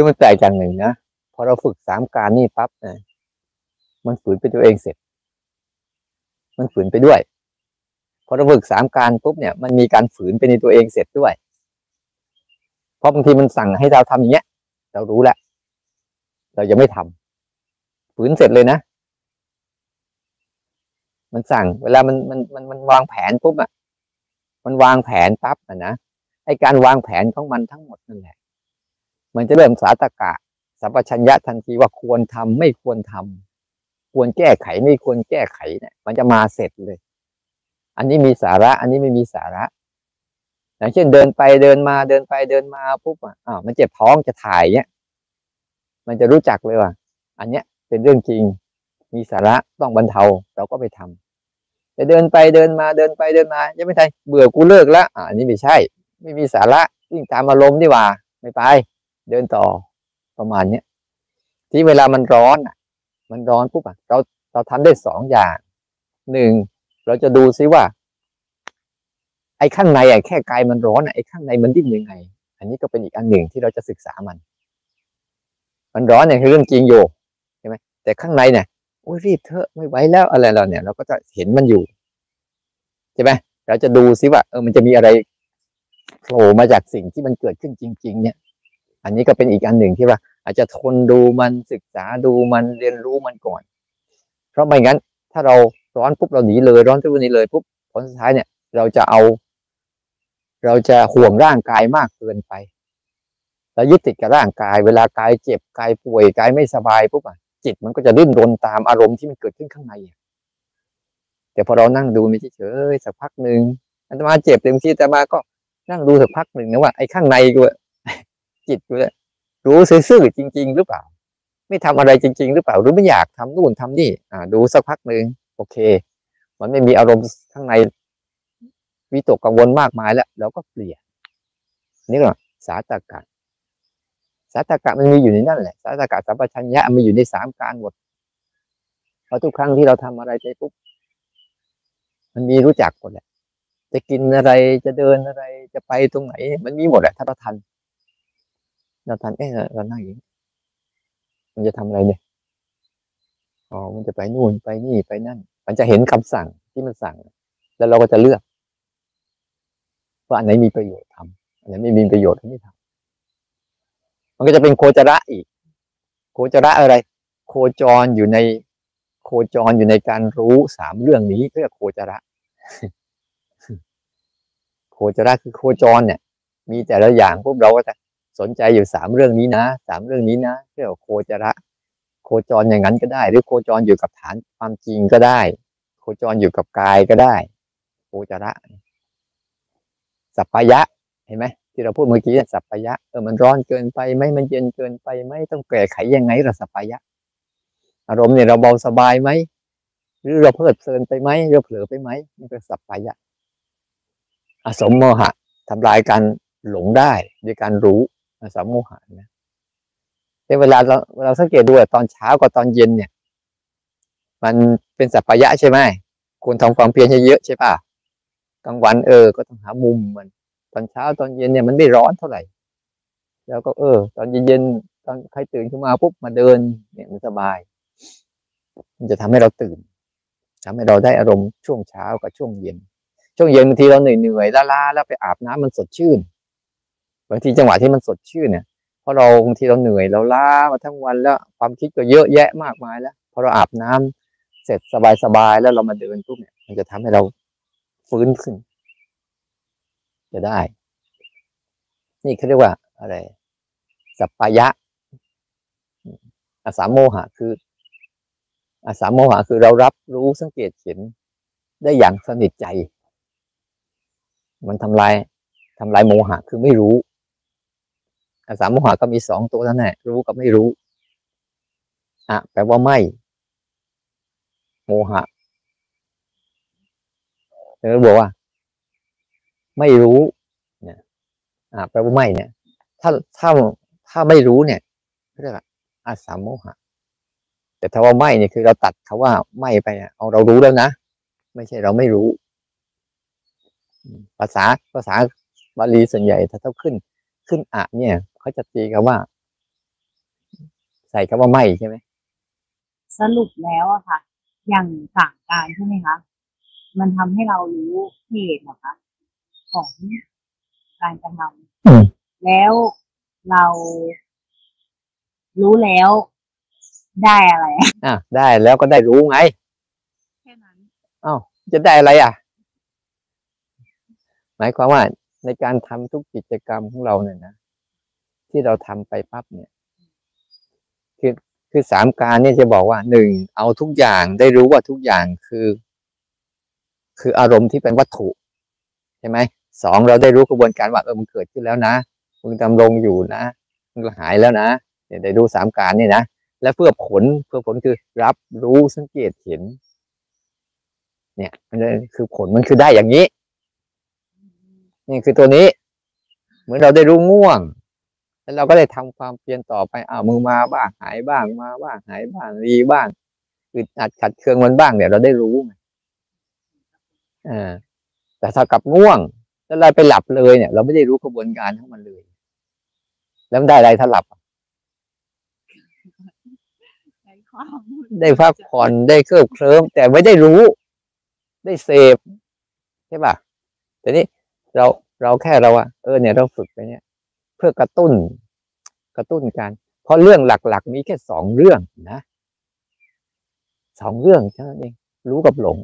คือมันแปลกอย่างหนึ่งนะพอเราฝึกสามการนี่ปั๊บนะมันฝืนไปตัวเองเสร็จ มันฝืนไปด้วย พอเราฝึกสามการปุ๊บเนี่ย มันมีการฝืนไปในตัวเองเสร็จด้วย เพราะบางทีมันสั่งให้เราทำอย่างเงี้ย เรารู้แล้วเรายังไม่ทำฝืนเสร็จเลยนะ มันสั่ง เวลามันมันมันมันวางแผนปุ๊บอะ มันวางแผนปั๊บอะนะไอการวางแผนของมันทั้งหมดนั่นแหละ มันจะเริ่มสาตกะ สัพชัญญะทันทีว่าควรทำไม่ควรทำควรแก้ไขไม่ควรแก้ไขเนี่ยมันจะมาเสร็จเลย อันนี้มีสาระ อันนี้ไม่มีสาระอย่างเช่นเดินไปเดินมาเดินไปเดินมาปุ๊บอะอ้าวมันเจ็บท้องจะถ่ายเนี่ยมันจะรู้จักเลยว่า อันเนี้ยเป็นเรื่องจริง มีสาระต้องบรรเทาเราก็ไปทำแต่เดินไปเดินมาเดินไปเดินมายังไม่ไทยเบื่อกูเลิกล้วอ่าอันนี้ไม่ใช่ ไม่มีสาระวิ่งตามอารมณ์ดีกว่า ไม่ไป เดินต่อประมาณเนี้ยที่เวลามันร้อนอะ มันร้อนปุ๊บอะเราเราทำได้สองอย่างหนึ่งเราจะดูซิว่า ไอ้ข้างในไอ้แค่กายมันร้อนอะไอ้ข้างในมันดิ้นยังไง อันนี้ก็เป็นอีกอันหนึ่งที่เราจะศึกษามัน มันร้อนเนี่ยคือเรื่องจริงอยู่ใช่ไหมแต่ข้างในเนี่ยโอ้ยรีบเถอะไม่ไหวแล้วอะไรเราเนี่ย เราก็จะเห็นมันอยู่ใช่ไหมเราจะดูซิว่าเออมันจะมีอะไรโผล่มาจากสิ่งที่มันเกิดขึ้นจริง ๆ เนี่ย อันนี้ก็เป็นอีกอันหนึ่งที่ว่าอาจจะทนดูมันศึกษาดูมันเรียนรู้มันก่อน เพราะไม่งั้น ถ้าเราร้อนปุ๊บเราหนีเลย ร้อนปุ๊บหนีเลยปุ๊บผลสุดท้ายเนี่ย เราจะเอา เราจะห่วงร่างกายมากเกินไปเรายึดติดกับร่างกาย เวลากายเจ็บกายป่วยกายไม่สบายปุ๊บอะจิตมันก็จะดิ้นรนตามอารมณ์ที่มันเกิดขึ้นข้างในแต่พอเรานั่งดูไม่เฉยๆสักพักหนึ่งอันมาเจ็บเต็มที่แต่มาก็นั่งดูสักพักหนึ่งนะว่าไอ้ข้างในกู จิตกูเนี่ยรู้ซื่อๆจริง ๆ หรือเปล่า ไม่ทำอะไรจริง ๆ หรือเปล่า หรือไม่อยากทำนู่นทำนี่อ่า ดูสักพักหนึ่งโอเค มันไม่มีอารมณ์ข้างในวิตกกังวลมากมายแล้วเราก็เปลี่ยนนี่ก็สาตกะสาตกะมันมีอยู่ในนั่นแหละ สาตกะสัมปชัญญะมันอยู่ในสามการหมดพอทุกครั้งที่เราทำอะไรไปปุ๊บมันมีรู้จักหมดแหละจะกินอะไรจะเดินอะไรจะไปตรงไหน มันมีหมดแหละถ้าเราทัน เราทันเอ๊ะเรานั่งอย่างนี้มันจะทำอะไรเนี่ยอ๋อมันจะไปนู่นไปนี่ไปนั่น มันจะเห็นคำสั่งที่มันสั่ง แล้วเราก็จะเลือกว่าอันไหนมีประโยชน์ทำอันไหนไม่มีประโยชน์ไม่ทำมันก็จะเป็นโคจระอีก โคจระอะไร โคจรอยู่ในโคจรอยู่ในการรู้สามเรื่องนี้เรียกโคจระ โคจระคือโคจรเนี่ย มีแต่ละอย่างพวกเราก็จะ สนใจอยู่สามเรื่องนี้นะสามเรื่องนี้นะเรียกว่าโคจระ โคจรอย่างนั้นก็ได้ หรือโคจรอยู่กับฐานความจริงก็ได้ โคจรอยู่กับกายก็ได้ โคจระ สัพพยะเห็นไหมที่เราพูดเมื่อกี้สัพพยะเออมันร้อนเกินไปไหมมันเย็นเกินไปไหมต้องแก้ไขยังไงเราสัพพยะ อารมณ์เนี่ยเราเบาสบายไหมหรือเราเพลิดเพลินไปไหมเราเผลอไปไหมนี่เป็นสัพพยะ อสมโมหะทำลายการหลงได้ด้วยการรู้ อสมโมหะนะแต่เวลาเราเราสังเกตดูตอนเช้ากับตอนเย็นเนี่ย มันเป็นสัพพยะใช่ไหมควรทำความเพียรเยอะใช่ป่ะกลางวันเออ ก็ต้องหามุมมัน ตอนเช้าตอนเย็นเนี่ยมันไม่ร้อนเท่าไหร่ แล้วก็เออ ตอนเย็นๆตอนใครตื่นขึ้นมาปุ๊บมาเดิน เนี่ยมันสบาย มันจะทำให้เราตื่นทำให้เราได้อารมณ์ช่วงเช้ากับช่วงเย็น ช่วงเย็นบางทีเราเหนื่อยเหนื่อยล้าๆแล้วไปอาบน้ำมันสดชื่น บางทีจังหวะที่มันสดชื่นเนี่ยเพราะเราบางทีเราเหนื่อยเราล้ามาทั้งวันแล้วความคิดก็เยอะแยะมากมายแล้วพอเราอาบน้ำเสร็จสบายๆแล้วเรามาเดินปุ๊บเนี่ย มันจะทำให้เราฟื้นขึ้น จะได้ นี่เขาเรียกว่า อะไรสัพพยะอาสาโมหะคืออาสาโมหะคือเรารับรู้สังเกตเห็นได้อย่างสนิทใจ มันทำลายทำลายโมหะคือไม่รู้ อาสาโมหะก็มีสองตัวนั่นแหละรู้กับไม่รู้อะแปลว่าไม่ โมหะเธอบอกว่า ไม่รู้เนี่ยอ่าแปลว่าไม่เนี่ย ถ้าถ้าถ้าไม่รู้เนี่ยเรียกอาสามโมหะ แต่ถ้าว่าไม่เนี่ยคือเราตัดคาว่าไม่ไปเอาเรารู้แล้วนะไม่ใช่เราไม่รู้ ภาษาภาษาบาลีส่วนใหญ่ถ้าเท่าขึ้น ขึ้นอะเนี่ยเขาจะตีกันว่าส่คำว่าไม่ใช่ไหมสรุปแล้วอะค่ะ อย่างสามการใช่ไหมคะมันทำให้เรารู้เหตุเหรอคะของการกระทอืมำแล้วเรารู้แล้วได้อะไรอะอะได้แล้วก็ได้รู้ไงแค่นั้นจะได้อะไรอะ หมายความว่า ในการทำทุกกิจกรรมของเราเนี่ยนะที่เราทำไปปั๊บเนี่ยคือคือสามการเนี่ยจะบอกว่าหนึ่งเอาทุกอย่างได้รู้ว่าทุกอย่างคือ คืออารมณ์ที่เป็นวัตถุใช่ไหมสองเราได้รู้กระบวนการว่าเออมันเกิดขึ้นแล้วนะมึงดำรงอยู่นะมึงหายแล้วนะเนี่ยได้รู้สามการเนี่ยนะและเพื่อผลเพื่อผลคือรับรู้สังเกตเห็น เนี่ยมันเลยคือผลมันคือได้อย่างนี้ นี่คือตัวนี้ เหมือนเราได้รู้ง่วง แล้วเราก็ได้ทำความเพียรต่อไปอ้าวมึงมาบ้างหายบ้างมาบ้างหายบ้างดีบ้างอึดอัดขัดเคืองมันบ้างเนี่ยเราได้รู้ไงอ่าแต่ถ้ากับง่วงแล้วเราไปหลับเลยเนี่ย เราไม่ได้รู้กระบวนการของมันเลย แล้วมันได้อะไรถ้าหลับใช้ความได้พักผ่อนได้เคลิบเคลิ้มแต่ไม่ได้รู้ ได้เสพใช่ป่ะแต่นี้ เราเราแค่เราอะเออเนี่ยเราฝึกไปเนี่ย เพื่อกระตุ้นกระตุ้นกันเพราะเรื่องหลักๆ มีแค่สองเรื่องนะสองเรื่องเท่านั้นเองรู้กับหลง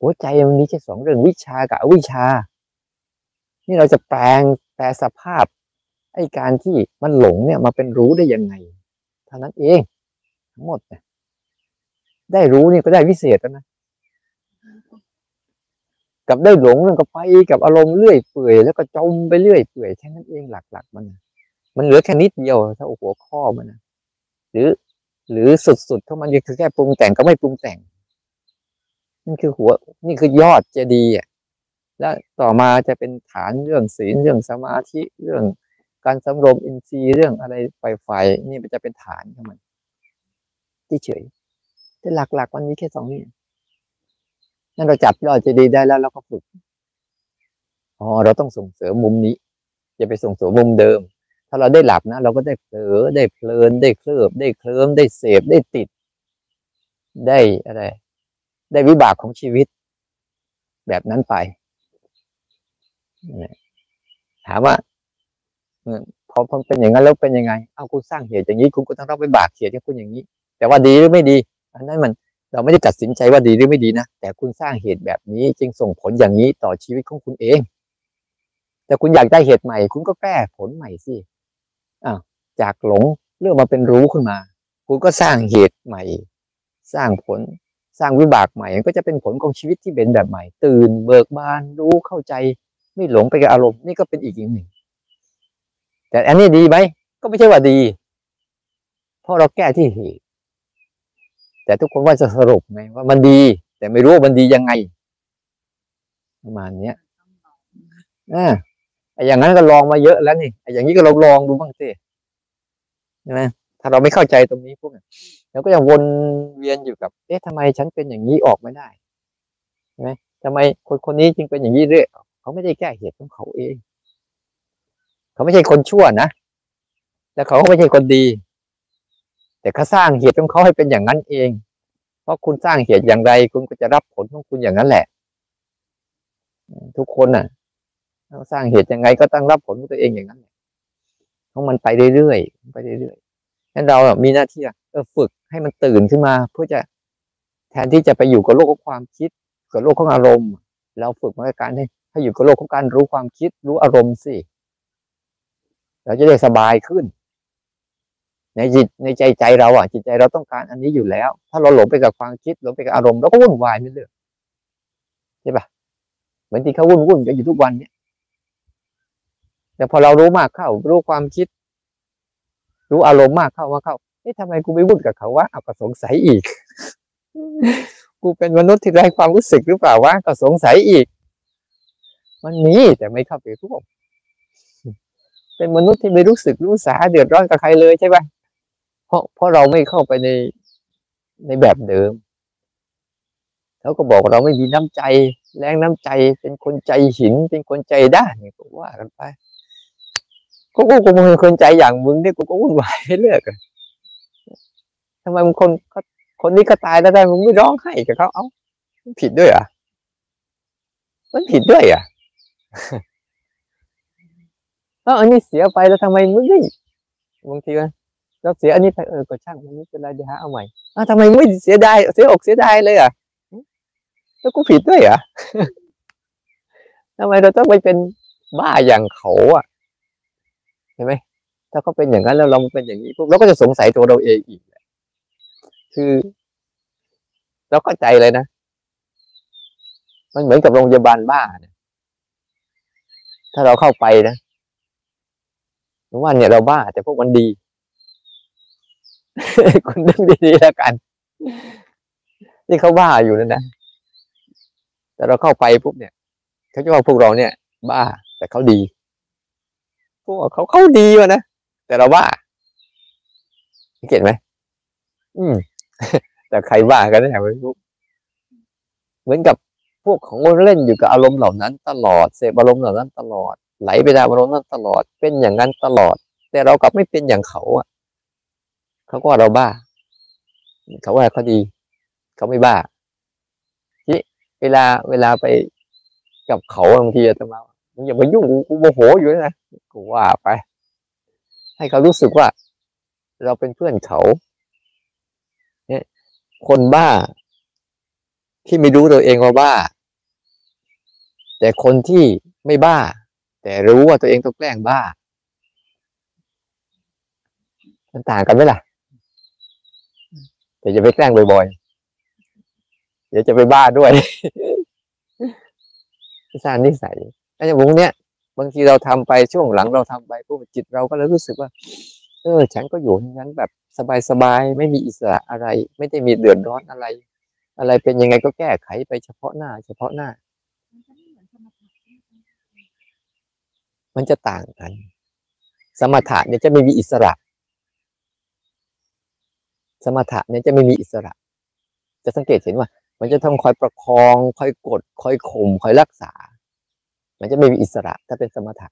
หัวใจมันมีแค่สองเรื่องวิชากับอวิชา นี่เราจะแปลงแปลสภาพไอ้การที่มันหลงเนี่ยมาเป็นรู้ได้ยังไงเท่านั้นเองทั้งหมดเนี่ยได้รู้นี่ก็ได้วิเศษแล้วนะ กับได้หลงนั่นก็ไปกับอารมณ์เรื่อยเปื่อยแล้วก็จมไปเรื่อยเปื่อยแค่นั้นเองหลักๆ มัน มันเหลือแค่นิดเดียวถ้าหัวข้อมันนะหรือ หรือสุดๆเท่ามันก็คือแค่ปรุงแต่งก็ไม่ปรุงแต่งนั่นคือหัว นี่คือยอดเจดีย์อะแล้วต่อมาจะเป็นฐานเรื่องศีลเรื่องสมาธิเรื่องการสำรวมอินทรีย์เรื่องอะไรไฟไฟนี่มันจะเป็นฐานของมัน ที่เฉยแต่หลักๆมันมีแค่สองนี่ นั่นเราจับยอดเจดีย์ได้แล้วเราก็ฝึกอ๋อเราต้องส่งเสริมมุมนี้อย่าไปส่งเสริมมุมเดิม ถ้าเราได้หลับนะเราก็ได้เผลอได้เพลินได้เคลิบได้เคลิ้มได้เสพได้ติด ได้อะไร ได้วิบากของชีวิต แบบนั้นไปถามว่าเออพอพอเป็นอย่างนั้นแล้วเป็นยังไง เอาคุณสร้างเหตุอย่างนี้ คุณก็ต้องรับวิบากเหตุที่คุณอย่างนี้ แต่ว่าดีหรือไม่ดี อันนั้นมัน เราไม่ได้ตัดสินใจว่าดีหรือไม่ดีนะ แต่คุณสร้างเหตุแบบนี้จึงส่งผลอย่างนี้ต่อชีวิตของคุณเอง แต่คุณอยากได้เหตุใหม่ คุณก็แก้ผลใหม่สิอ้าจากหลงเรื่องมาเป็นรู้ขึ้นมา คุณก็สร้างเหตุใหม่ สร้างผลสร้างวิบากใหม่ก็จะเป็นผลของชีวิตที่เป็นแบบใหม่ ตื่นเบิกบานรู้เข้าใจ ไม่หลงไปกับอารมณ์นี่ก็เป็นอีกอย่างหนึ่ง แต่อันนี้ดีไหมก็ไม่ใช่ว่าดี เพราะเราแก้ที่เหตุ แต่ทุกคนว่าจะสรุปไงว่ามันดี แต่ไม่รู้ว่ามันดียังไง ประมาณเนี้ยอ่าไอ้อย่างนั้นก็ลองมาเยอะแล้วนี่ไอ้อย่างนี้ก็ลองลองดูบ้างสิใช่ไหมถ้าเราไม่เข้าใจตรงนี้พวกเราก็ยังวนเวียนอยู่กับ เอ๊ะทำไมฉันเป็นอย่างนี้ออกไม่ได้ใช่ไหมทำไมคนคนนี้จึงเป็นอย่างนี้เรื่อยเขาไม่ได้แก้เหตุของเขาเอง เขาไม่ใช่คนชั่วนะแต่เขาก็ไม่ใช่คนดี แต่เขาสร้างเหตุของเขาให้เป็นอย่างนั้นเอง เพราะคุณสร้างเหตุอย่างไร คุณก็จะรับผลของคุณอย่างนั้นแหละ ทุกคนน่ะเราสร้างเหตุยังไงก็ต้องรับผลของตัวเองอย่างนั้นแหละของมันไปเรื่อยๆไปเรื่อยๆงั้นเรามีหน้าที่เออฝึกให้มันตื่นขึ้นมา เพื่อจะแทนที่จะไปอยู่กับโลกของความคิด กับโลกของอารมณ์ เราฝึกมาในการให้ให้อยู่กับโลกของการรู้ความคิด รู้อารมณ์สิเราจะได้สบายขึ้น ในจิตในใจใจเราอะจิตใจเราต้องการอันนี้อยู่แล้ว ถ้าเราหลงไปกับความคิดหลงไปกับอารมณ์เราก็วุ่นวายไม่เลือกใช่ปะเหมือนที่เขาวุ่นวุ่นกันอยู่ทุกวันเนี่ยแต่พอเรารู้มากเข้า รู้ความคิด รู้อารมณ์มากเข้ามาเข้าเอ๊ะทำไมกูไม่วุ่นกับเขาวะเอาก็สงสัยอีก กูเป็นมนุษย์ที่ไร้ความรู้สึกหรือเปล่าวะก็สงสัยอีก มันมีแต่ไม่เข้าไปร่วมเป็นมนุษย์ที่ไม่รู้สึกรู้สาเดือดร้อนกับใครเลยใช่ปะ เพราะเพราะเราไม่เข้าไปในในแบบเดิมเขาก็บอกเราไม่มีน้ำใจ แรงน้ำใจเป็นคนใจหิน เป็นคนใจด้านนี่ก็ว่ากันไปกูกูกูเป็นคนใจอย่างมึงเนี่ยกูก็วุ่นวายให้เลือกทำไมมึงคนคนนี้ก็ตายแล้วได้มึงไม่ร้องไห้กับเขาเอ้ามันผิดด้วยอะมันผิดด้วยอะเอออันนี้เสียไปแล้วทำไมมึงไม่บางทีว่า เราเสียอันนี้ไปเออก็ช่างมันไม่เป็นไรเดี๋ยวหาเอาใหม่อ้าวทำไมไม่เสียดายเสียอกเสียดายเลยอะแล้วกูผิดด้วยอะทำไมเราต้องไปเป็นบ้าอย่างเขาอะเห็นไหมถ้าเขาเป็นอย่างนั้นแล้วเราเป็นอย่างนี้พวกเราก็จะสงสัยตัวเราเองอีกแหละคือเราเข้าใจเลยนะ มันเหมือนกับโรงพยาบาลบ้าเนี่ยถ้าเราเข้าไปนะหรือว่าเนี่ยเราบ้าแต่พวกมันดี คุณดึงดีๆแล้วกันที่เขาบ้าอยู่นั่นนะแต่เราเข้าไปปุ๊บเนี่ยเขาจะว่าพวกเราเนี่ย บ้า แต่เขาดีพวกเขาเขาดีวะนะแต่เราบ้าเก็ตไหมอืมแต่ใครบ้ากันแน่ไม่รู้เหมือนกับพวกของเล่นอยู่กับอารมณ์เหล่านั้น ตลอดเสพอารมณ์เหล่านั้นตลอดไหลไปตามอารมณ์นั้นตลอด เป็นอย่างนั้นตลอด แต่เรากลับไม่เป็นอย่างเขาอะ เขาก็ว่าเราบ้า เขาว่าเขาดี เขาไม่บ้าที่เวลาเวลาไปกับเขาบางทีอาตมามึงอย่ามายุ่งกูกูโมโหอยู่นะกูว่าไป ให้เขารู้สึกว่า เราเป็นเพื่อนเขาเนี่ยคนบ้า ที่ไม่รู้ตัวเองว่าบ้า แต่คนที่ไม่บ้า แต่รู้ว่าตัวเองต้องแกล้งบ้ามันต่างกันไหมล่ะ เดี๋ยวจะไปแกล้งบ่อยๆ เดี๋ยวจะไปบ้าด้วยสร้างนิสัยแล้วอย่างพวกเนี้ยบางทีเราทำไปช่วงหลังเราทำไปปุ๊บจิตเราก็เลยรู้สึกว่า เออ ฉันก็อยู่อย่างนั้นแบบสบายๆไม่มีอิสระอะไร ไม่ได้มีเดือดร้อนอะไร อะไรเป็นยังไงก็แก้ไขไปเฉพาะหน้า เฉพาะหน้า มันจะต่างกัน สมถะเนี่ยจะไม่มีอิสระ สมถะเนี่ยจะไม่มีอิสระ จะสังเกตเห็นว่า มันจะต้องคอยประคองคอยกดคอยข่มคอยรักษา มันจะไม่มีอิสระ ถ้าเป็นสมถะ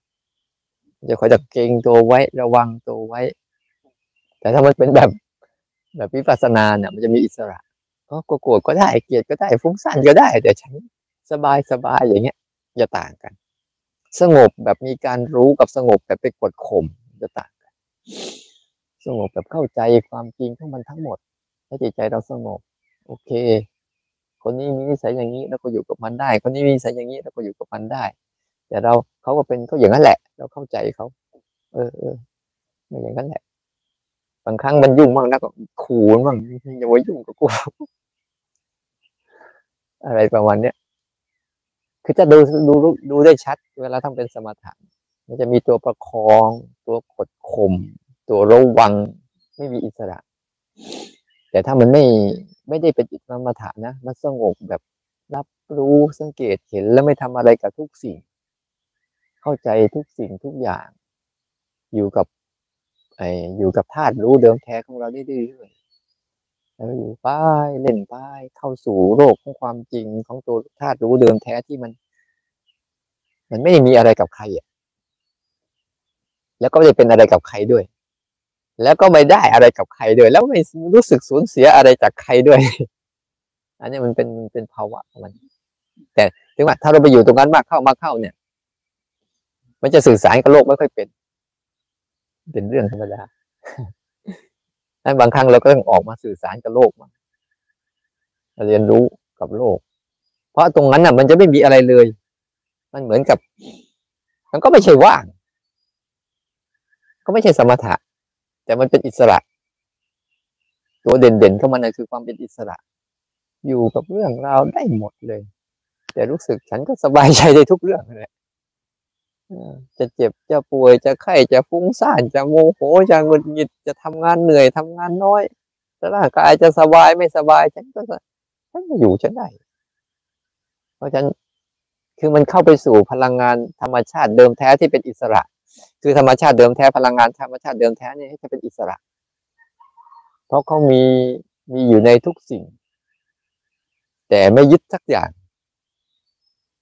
จะคอยจะเกรงตัวไว้ระวังตัวไว้ แต่ถ้ามันเป็นแบบแบบวิปัสสนาเนี่ยมันจะมีอิสระก็โกรธก็ได้เกลียดก็ได้ฟุ้งซ่านก็ได้แต่ฉันสบายสบายอย่างเงี้ยจะต่างกัน สงบแบบมีการรู้กับสงบแบบไปกดข่มจะต่างกัน สงบแบบเข้าใจความจริงทั้งมันทั้งหมด ถ้าจิตใจเราสงบ โอเค คนนี้มีนิสัยอย่างนี้แล้วก็อยู่กับมันได้ คนนี้มีนิสัยอย่างนี้แล้วก็อยู่กับมันได้ แต่เราเขาก็เป็นเขาอย่างนั้นแหละ เราเข้าใจเขา เออเออไม่อย่างนั้นแหละ บางครั้งมันยุ่งมากนะก็ขู่มั่งอย่ามายุ่งกับกูอะไรประมาณเนี้ยคือจะดูดูดูได้ชัด เวลาทำเป็นสมถะมันจะมีตัวประคอง ตัวกดข่ม ตัวระวังไม่มีอิสระ แต่ถ้ามันไม่ไม่ได้เป็นอิสมถะนะ มันสงบแบบรับรู้สังเกตเห็นแล้วไม่ทำอะไรกับทุกสิ่ง เข้าใจทุกสิ่งทุกอย่าง อยู่กับไออยู่กับธาตุรู้เดิมแท้ของเราได้เรื่อยแล้วอยู่ไปเล่นไปเข้าสู่โลกของความจริงของตัวธาตุรู้เดิมแท้ที่มัน มันไม่ได้มีอะไรกับใครอะแล้วก็ไม่ได้เป็นอะไรกับใครด้วย แล้วก็ไม่ได้อะไรกับใครด้วย แล้วไม่รู้สึกสูญเสียอะไรจากใครด้วย อันนี้มันเป็นเป็นภาวะของมัน แต่ถึงว่าถ้าเราไปอยู่ตรงนั้นมากเข้ามากเข้าเนี่ย มันจะสื่อสารกับโลกไม่ค่อยเป็น เป็นเรื่องธรรมดาดังบางครั้งเราก็ต้องออกมาสื่อสารกับโลกมาเรียนรู้กับโลก เพราะตรงนั้นน่ะ มันจะไม่มีอะไรเลย มันเหมือนกับ มันก็ไม่ใช่ว่าง ก็ไม่ใช่สมถะ แต่มันเป็นอิสระ ตัวเด่นๆของมันคือความเป็นอิสระ อยู่กับเรื่องราวได้หมดเลย แต่รู้สึกฉันก็สบายใจในทุกเรื่องเลย จะเจ็บจะป่วยจะไข้จะฟุ้งซ่านจะโมโหจะหงุดหงิดจะทำงานเหนื่อยทำงานน้อยจะร่างกายจะสบายไม่สบาย ฉันก็ฉันก็อยู่ฉันได้ เพราะฉันคือมันเข้าไปสู่พลังงานธรรมชาติเดิมแท้ที่เป็นอิสระ คือธรรมชาติเดิมแท้พลังงานธรรมชาติเดิมแท้นี่จะเป็นอิสระ เพราะเขามีมีอยู่ในทุกสิ่ง แต่ไม่ยึดสักอย่าง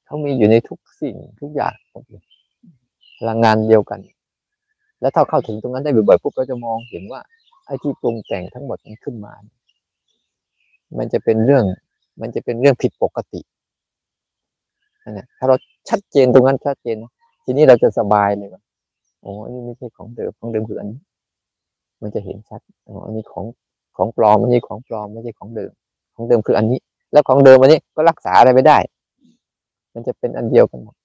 เขามีอยู่ในทุกสิ่งทุกอย่างพลังงานเดียวกัน แล้วถ้าเข้าถึงตรงนั้นได้บ่อยๆปุ๊บเราจะมองเห็นว่าไอ้ที่ปรุงแต่งทั้งหมดมันขึ้นมา มันจะเป็นเรื่อง มันจะเป็นเรื่องผิดปกตินนแหละถ้าเราชัดเจนตรงนั้นชัดเจน ทีนี้เราจะสบายเลยว่า โอ้อันนี้ไม่ใช่ของเดิมของเดิมคืออันนี้ มันจะเห็นชัดอ๋ออันนี้ของของปลอมอันนี้ของปลอมไม่ใช่ของเดิม ของเดิมคืออันนี้ แล้วของเดิมอันนี้ก็รักษาอะไรไม่ได้ มันจะเป็นอันเดียวกันหมด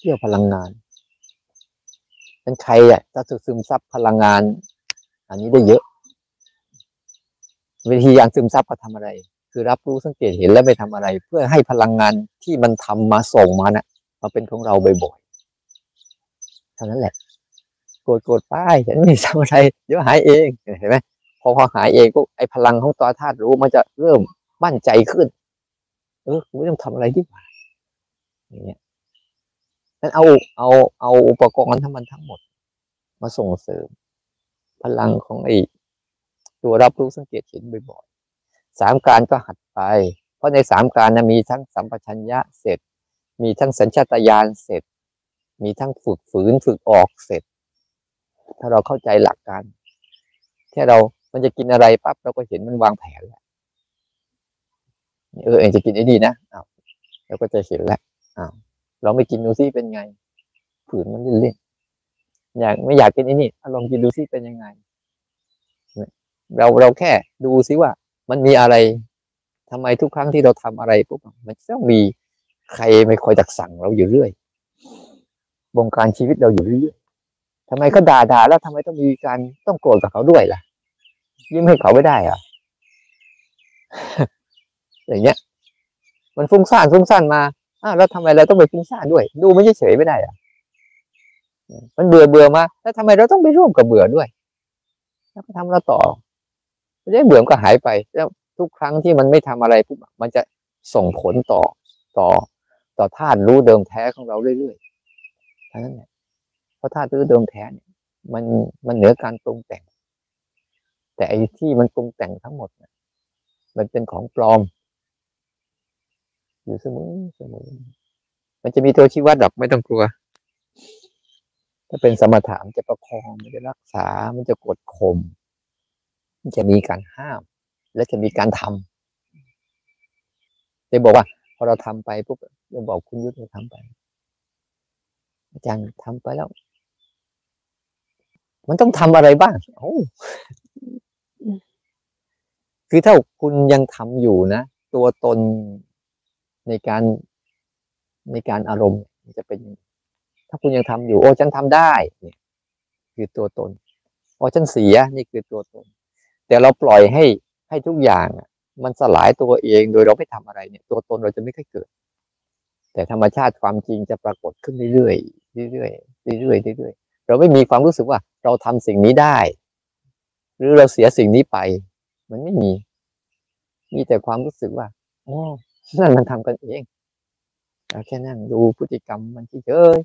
เกี่ยวพลังงานเป็นใครอะถ้าซึมซับพลังงาน อันนี้ได้เยอะ วิธีการซึมซับก็ทำอะไร คือรับรู้สังเกตเห็นแล้วไปทำอะไร เพื่อให้พลังงานที่มันทำมาส่งมานะ่ะมาเป็นของเราบ่อย เท่านั้นแหละโกรธโกรธป้ายฉันไม่ทำอะไรเดี๋ยวหายเองเห็นไหมพอพอหายเองก็ไอพลังของตัวธาตุรู้มันจะเริ่มมั่นใจขึ้น เออไม่ต้องทำอะไรดีกว่าอย่างเงี้ยนั้นเอาเอาเอาอุปกรณ์ทั้งมันทั้งหมด มาส่งเสริม พลังของไอตัวรับรู้สังเกตเห็นบ่อยๆสามการก็หัดไป เพราะในสามการนะมีทั้งสัมปชัญญะเสร็จ มีทั้งสัญชาตญาณเสร็จ มีทั้งฝึกฝืนฝึกออกเสร็จ ถ้าเราเข้าใจหลักการ แค่เรา มันจะกินอะไรปั๊บเราก็เห็นมันวางแผนแล้วเออเองจะกินไอ้ดีนะอ้าวเราก็จะเห็นแล้วอ้าวเราไม่กินดูซิเป็นไง ฝืนมันเล่นๆอยากไม่อยากกินไอ้นี่ลองกินดูซิเป็นยังไง เราเราแค่ดูซิว่า มันมีอะไรทำไมทุกครั้งที่เราทำอะไรปุ๊บมันต้องมีใครไม่คอยดักสั่งเราอยู่เรื่อย บงการชีวิตเราอยู่เรื่อยทำไมเขาด่าด่าแล้วทำไมต้องมีการต้องโกรธกับเขาด้วยล่ะ ยิ้มให้เขาไม่ได้อะอย่างเงี้ย มันฟุ้งซ่านฟุ้งซ่านมาอ้าวแล้วทำไมเราต้องไปฟุ้งซ่านด้วย ดูไม่เฉยไม่ได้อะมันเบื่อเบื่อมาแล้วทำไมเราต้องไปร่วมกับเบื่อด้วย แล้วก็ทำเราต่อไม่ได้เบื่อก็หายไป แล้วทุกครั้งที่มันไม่ทำอะไรปุ๊บมันจะส่งผลต่อต่อต่อธาตุรู้เดิมแท้ของเราเรื่อยๆ ทั้งนั้นแหละเพราะธาตุรู้ดิมแท้เนี่ยมันมันเหนือการปรุงแต่ง แต่ไอ้ที่มันปรุงแต่งทั้งหมดเนี่ยมันเป็นของปลอม อยู่เสมอเสมอมันจะมีตัวชี้วัดดอกไม่ต้องกลัว ถ้าเป็นสมถะมันจะประคองมันจะรักษา มันจะกดข่มมันจะมีการห้าม และจะมีการทำจะบอกว่า พอเราทำไปปุ๊บยังบอกคุณยุทธเราทำไป อาจารย์ทำไปแล้ว มันต้องทำอะไรบ้างโอ้คือถ้าคุณยังทำอยู่นะตัวตนในการในการอารมณ์จะเป็น ถ้าคุณยังทำอยู่ โอ้ฉันทำได้ เนี่ย คือตัวตนโอ้ฉันเสียนี่คือตัวตน แต่เราปล่อยให้ให้ทุกอย่างมันสลายตัวเองโดยเราไม่ทำอะไรเนี่ย ตัวตนเราจะไม่ค่อยเกิด แต่ธรรมชาติความจริงจะปรากฏขึ้นเรื่อยๆเรื่อยๆเรื่อยๆเรื่อยๆเราไม่มีความรู้สึกว่าเราทำสิ่งนี้ได้ หรือเราเสียสิ่งนี้ไป มันไม่มี มีแต่ความรู้สึกว่าอ๋อนั่นมันทำกันเองแค่นั่งดูพฤติกรรมมันเฉย